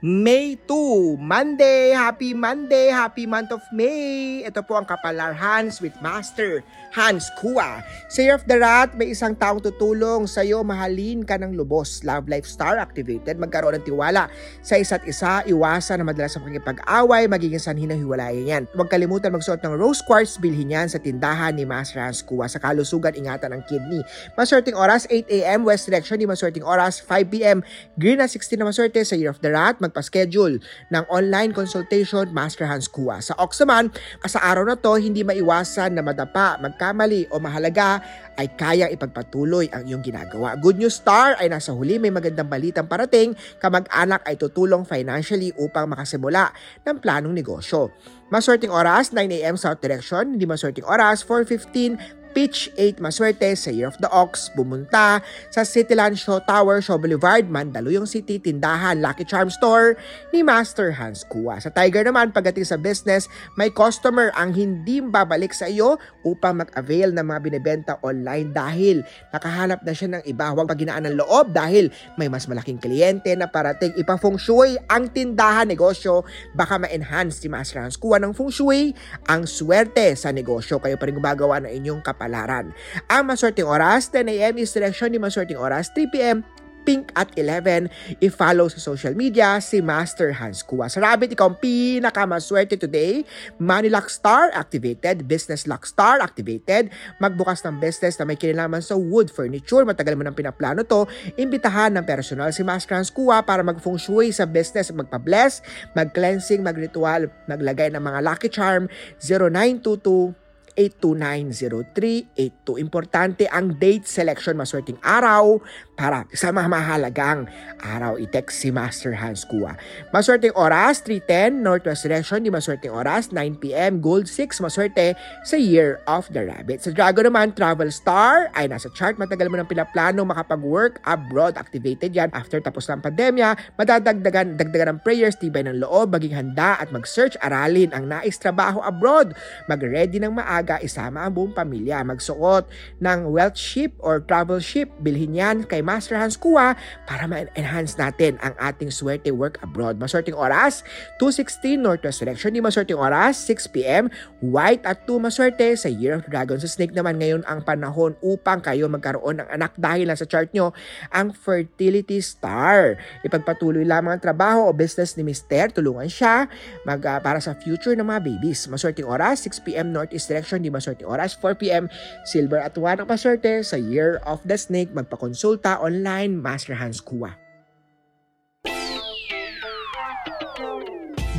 May 2, Monday, happy Monday, happy month of May. Ito po ang Kapalar Hans with Master Hans Kua. Sa Year of the Rat, may isang taong tutulong sa iyo, mahalin ka ng lubos. Love Life Star activated, magkaroon ng tiwala sa isa't isa, iwasan na madalas sa pakipag-away, magiging sanhi ng hiwalayan yan. Huwag kalimutan magsuot ng rose quartz, bilhin yan sa tindahan ni Master Hans Kua. Sa kalusugan, ingatan ang kidney. Maswerteng oras, 8 a.m. West Direction, di maswerteng oras, 5 p.m. Green na 16 na maswerte sa Year of the Rat, magpa-schedule ng online consultation Master Hans Kua. Sa Ox naman, sa araw na to, hindi maiwasan na madapa, magkamali o mahalaga ay kayang ipagpatuloy ang iyong ginagawa. Good News Star ay nasa huli, may magandang balitang parating, kamag-anak ay tutulong financially upang makasimula ng planong negosyo. Maswerteng oras, 9 a.m. South Direction, hindi maswerteng oras, 4.15 Pitch 8 Maswerte sa Year of the Ox, bumunta sa Cityland Show Tower, Show Boulevard, Mandaluyong City, Tindahan, Lucky Charm Store ni Master Hans Kua. Sa Tiger naman, pagdating sa business, may customer ang hindi babalik sa iyo upang mag-avail ng mga binibenta online dahil nakahanap na siya ng iba. Huwag paginaan ng loob dahil may mas malaking kliyente na parating ipafeng shui ang tindahan negosyo. Baka ma-enhance si Master Hans Kua ng feng shui ang swerte sa negosyo. Kayo pa rin gumagawa ng inyong kapalaran. Ang maswerteng oras, 10 a.m. is direction ni maswerteng oras, 3 p.m. Pink at 11. I-follow sa social media si Master Hans Kua. Sa Rabbit, ikaw ang pinakamaswerte today. Money Luck Star activated. Business Luck Star activated. Magbukas ng business na may kinalaman sa wood furniture. Matagal mo nang pinaplano to. Imbitahan ng personal si Master Hans Kua para mag-feng shui sa business, magpa-bless, mag-cleansing, mag-ritual, maglagay ng mga lucky charm 0922 8290382. Importante ang date selection, maswerteng araw para sa mga mahalagang araw. I-text si Master Hans Kua. Maswerteng oras, 310, Northwest Direction, di maswerteng oras, 9pm, Gold 6, maswerte sa Year of the Rabbit. Sa Dragon naman, Travel Star ay nasa chart. Matagal mo nang pinaplano makapag-work abroad. Activated yan after tapos ng pandemya. Madadagdagan dagdagan ng prayers, tibay ng loob, maging handa at mag-search, aralin ang nais trabaho abroad. Mag-ready ng maaga, isama ang buong pamilya. Magsuot ng wealth ship or travel ship. Bilhin yan kay Master Hans Kua para ma-enhance natin ang ating swerte work abroad. Maswerteng oras, 2.16 Northwest Direction. Di maswerteng oras, 6pm. White at 2 maswerte sa Year of Dragon. Sa Snake naman ngayon ang panahon upang kayo magkaroon ng anak dahil nasa chart nyo ang Fertility Star. Ipagpatuloy lamang ang trabaho o business ni Mister. Tulungan siya mag, uh, para sa future ng mga babies. Maswerteng oras, 6pm Northeast Direction. Di maswerteng oras, 4pm. Silver at 1 ang paswerte sa Year of the Snake. Magpakonsulta online, Master Hans Kua.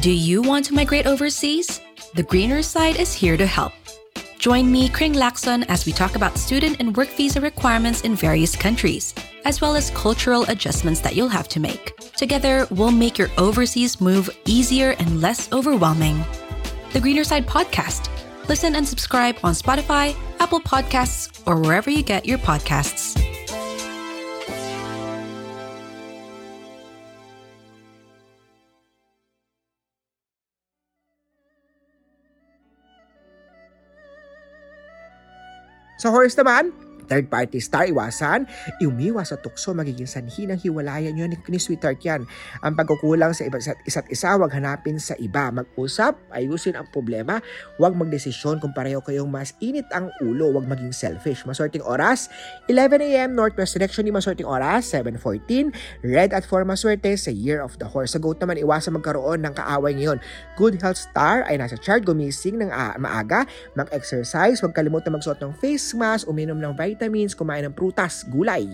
Do you want to migrate overseas? The Greener Side is here to help. Join me, Kring Lakson, as we talk about student and work visa requirements in various countries, as well as cultural adjustments that you'll have to make. Together, we'll make your overseas move easier and less overwhelming. The Greener Side Podcast. Listen and subscribe on Spotify, Apple Podcasts, or wherever you get your podcasts. Sa horse naman, third party star iwasan, umiwas sa tukso magiging sanhi ng hiwalayan nyo ni, ni sweetheart yan. Ang pagkukulang sa isa't, isa't isa, wag hanapin sa iba. Mag-usap, ayusin ang problema, wag magdesisyon kung pareho kayong mas init ang ulo, wag maging selfish. Maswerteng oras, 11am Northwest Direction ni maswerteng oras, 7.14, red at 4 maswerte sa Year of the Horse. Sa goat naman, iwasan magkaroon ng kaaway ngayon. Good health star ay nasa chart, gumising ng uh, maaga, mag-exercise, wag kalimutan magsuot ng face mask, uminom ng vitamin vitamins, kumain ng prutas, gulay.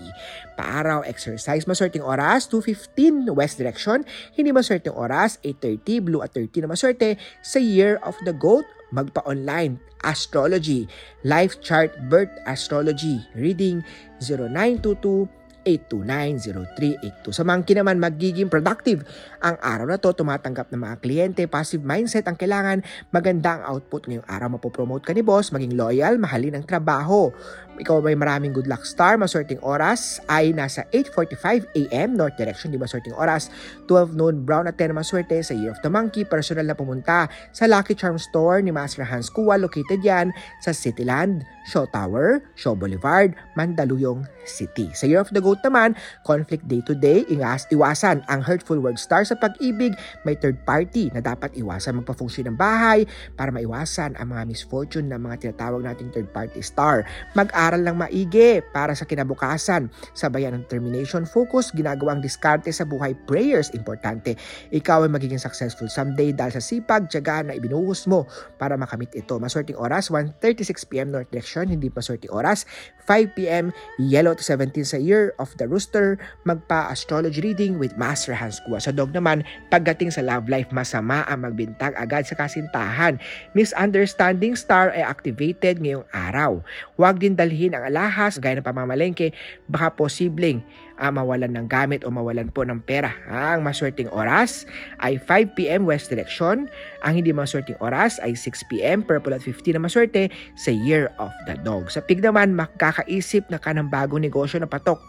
Paaraw, exercise, maswerteng oras, 2.15 west direction. Hindi maswerteng oras, 8.30 blue at 30 na maswerte sa Year of the Goat. magpa-online astrology, life chart birth astrology, reading 0922 0917-829-0382. Sa monkey naman, magiging productive. Ang araw na to, tumatanggap ng mga kliyente, positive mindset ang kailangan, maganda ang output ngayong araw. Mapopromote ka ni boss, maging loyal, mahalin ang trabaho. Ikaw may maraming good luck star, maswerteng oras ay nasa 8.45 a.m. North Direction, di maswerteng oras. 12 noon, brown at 10 maswerte sa Year of the Monkey. Personal na pumunta sa Lucky Charm Store ni Master Hans Kua. Located yan sa Cityland, Shaw Tower, Shaw Boulevard, Mandaluyong City. Sa Year of the Goat naman, conflict day-to-day, ingas, iwasan ang hurtful word star sa pag-ibig. May third party na dapat iwasan magpa-function ng bahay para maiwasan ang mga misfortune ng mga tinatawag nating third party star. Mag Mag-aral ng maigi para sa kinabukasan. Sabayan ng determination, focus, ginagawang diskarte sa buhay, prayers, importante. Ikaw ay magiging successful someday dahil sa sipag, tiyaga na ibinuhos mo para makamit ito. Maswerteng oras, 1.36pm North Direction, hindi maswerteng oras, 5pm, yellow to 17 sa year of the rooster, magpa-astrology reading with Master Hans Kua. Sa dog naman, pagdating sa love life, masama ang magbintag agad sa kasintahan. Misunderstanding star ay activated ngayong araw. Huwag din dalhin dalhin ang alahas gaya ng pamamalengke, baka posibleng uh, mawalan ng gamit o mawalan po ng pera. Ang maswerteng oras ay 5pm west direction. Ang hindi maswerteng oras ay 6pm purple at 15 na maswerte sa Year of the Dog. Sa pig naman, makakaisip na ka ng bagong negosyo na patok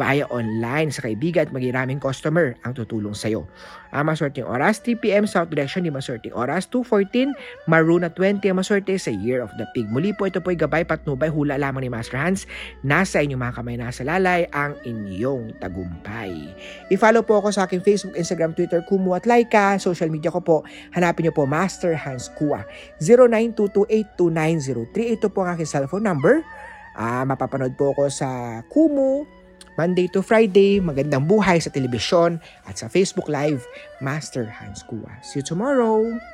via online sa kaibigan at magiraming customer ang tutulong sa iyo. Ang maswerteng oras, 3pm south direction, hindi maswerteng oras, 2.14, maroon at 20 ang maswerte sa Year of the Pig. Muli po ito po ay gabay patnubay hula lamang ni Master Hans. Nasa inyong mga kamay nasa lalay ang inyong iyong tagumpay. I-follow po ako sa aking Facebook, Instagram, Twitter, Kumu at Laika. Social media ko po, hanapin niyo po Master Hans Kua. 0922-82903. Ito po ang aking cellphone number. Uh, mapapanood po ako sa Kumu, Monday to Friday, magandang buhay sa telebisyon at sa Facebook Live, Master Hans Kua. See you tomorrow!